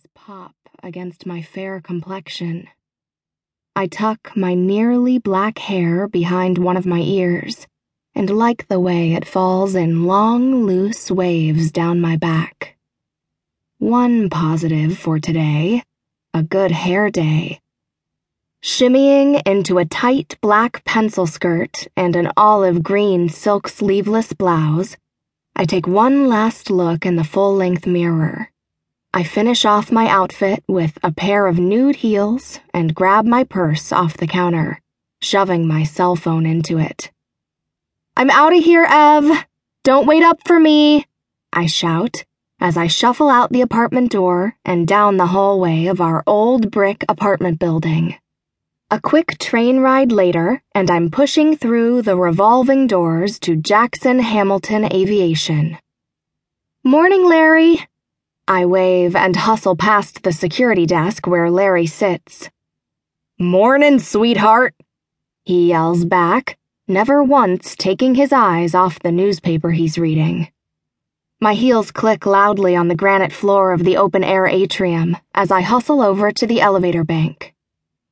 eyes pop against my fair complexion. I tuck my nearly black hair behind one of my ears and like the way it falls in long, loose waves down my back. One positive for today a good hair day. Shimmying into a tight black pencil skirt and an olive green silk sleeveless blouse, I take one last look in the full length mirror. I finish off my outfit with a pair of nude heels and grab my purse off the counter, shoving my cell phone into it. I'm out of here, Ev! Don't wait up for me! I shout as I shuffle out the apartment door and down the hallway of our old brick apartment building. A quick train ride later, and I'm pushing through the revolving doors to Jackson Hamilton Aviation. Morning, Larry! I wave and hustle past the security desk where Larry sits. Mornin', sweetheart, he yells back, never once taking his eyes off the newspaper he's reading. My heels click loudly on the granite floor of the open air atrium as I hustle over to the elevator bank.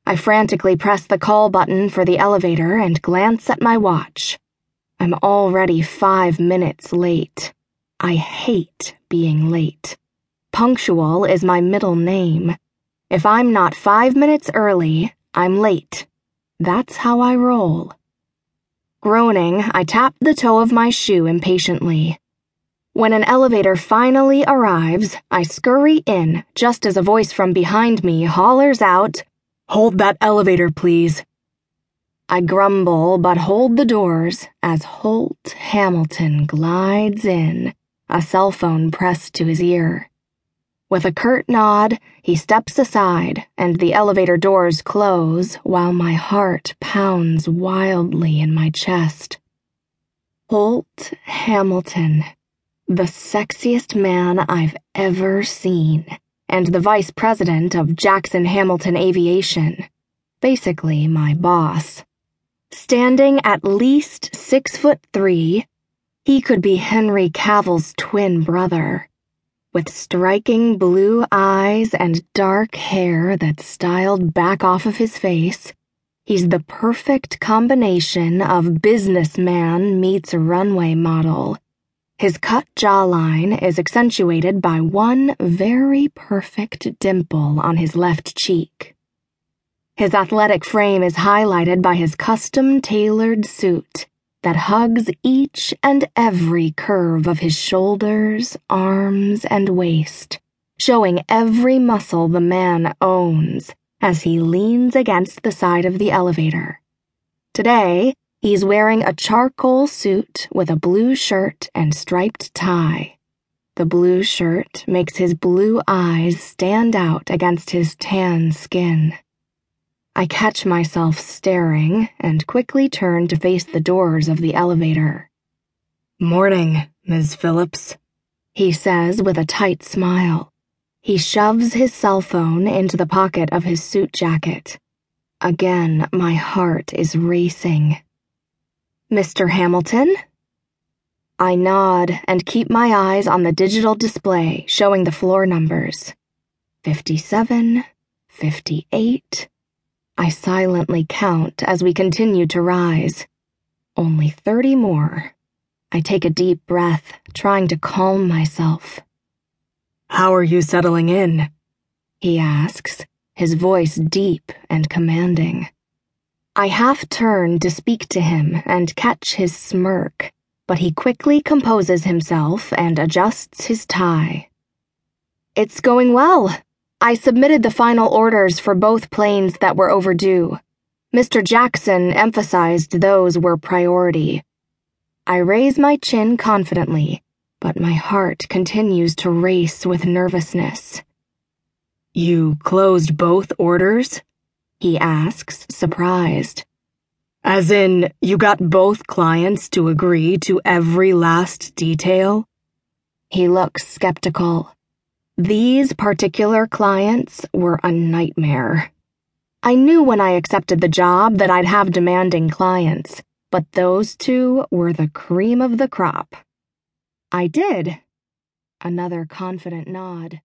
I frantically press the call button for the elevator and glance at my watch. I'm already five minutes late. I hate being late. Punctual is my middle name. If I'm not five minutes early, I'm late. That's how I roll. Groaning, I tap the toe of my shoe impatiently. When an elevator finally arrives, I scurry in just as a voice from behind me hollers out, Hold that elevator, please. I grumble but hold the doors as Holt Hamilton glides in, a cell phone pressed to his ear. With a curt nod, he steps aside and the elevator doors close while my heart pounds wildly in my chest. Holt Hamilton, the sexiest man I've ever seen, and the vice president of Jackson Hamilton Aviation. Basically, my boss. Standing at least six foot three, he could be Henry Cavill's twin brother with striking blue eyes and dark hair that's styled back off of his face. He's the perfect combination of businessman meets runway model. His cut jawline is accentuated by one very perfect dimple on his left cheek. His athletic frame is highlighted by his custom tailored suit that hugs each and every curve of his shoulders, arms, and waist, showing every muscle the man owns as he leans against the side of the elevator. Today, he's wearing a charcoal suit with a blue shirt and striped tie. The blue shirt makes his blue eyes stand out against his tan skin. I catch myself staring and quickly turn to face the doors of the elevator. Morning, Ms. Phillips, he says with a tight smile. He shoves his cell phone into the pocket of his suit jacket. Again, my heart is racing. Mr. Hamilton? I nod and keep my eyes on the digital display showing the floor numbers 57, 58. I silently count as we continue to rise. Only 30 more. I take a deep breath, trying to calm myself. How are you settling in? He asks, his voice deep and commanding. I half turn to speak to him and catch his smirk, but he quickly composes himself and adjusts his tie. It's going well, I submitted the final orders for both planes that were overdue. Mr. Jackson emphasized those were priority. I raise my chin confidently, but my heart continues to race with nervousness. You closed both orders? He asks, surprised. As in, you got both clients to agree to every last detail? He looks skeptical. These particular clients were a nightmare. I knew when I accepted the job that I'd have demanding clients, but those two were the cream of the crop. I did. Another confident nod.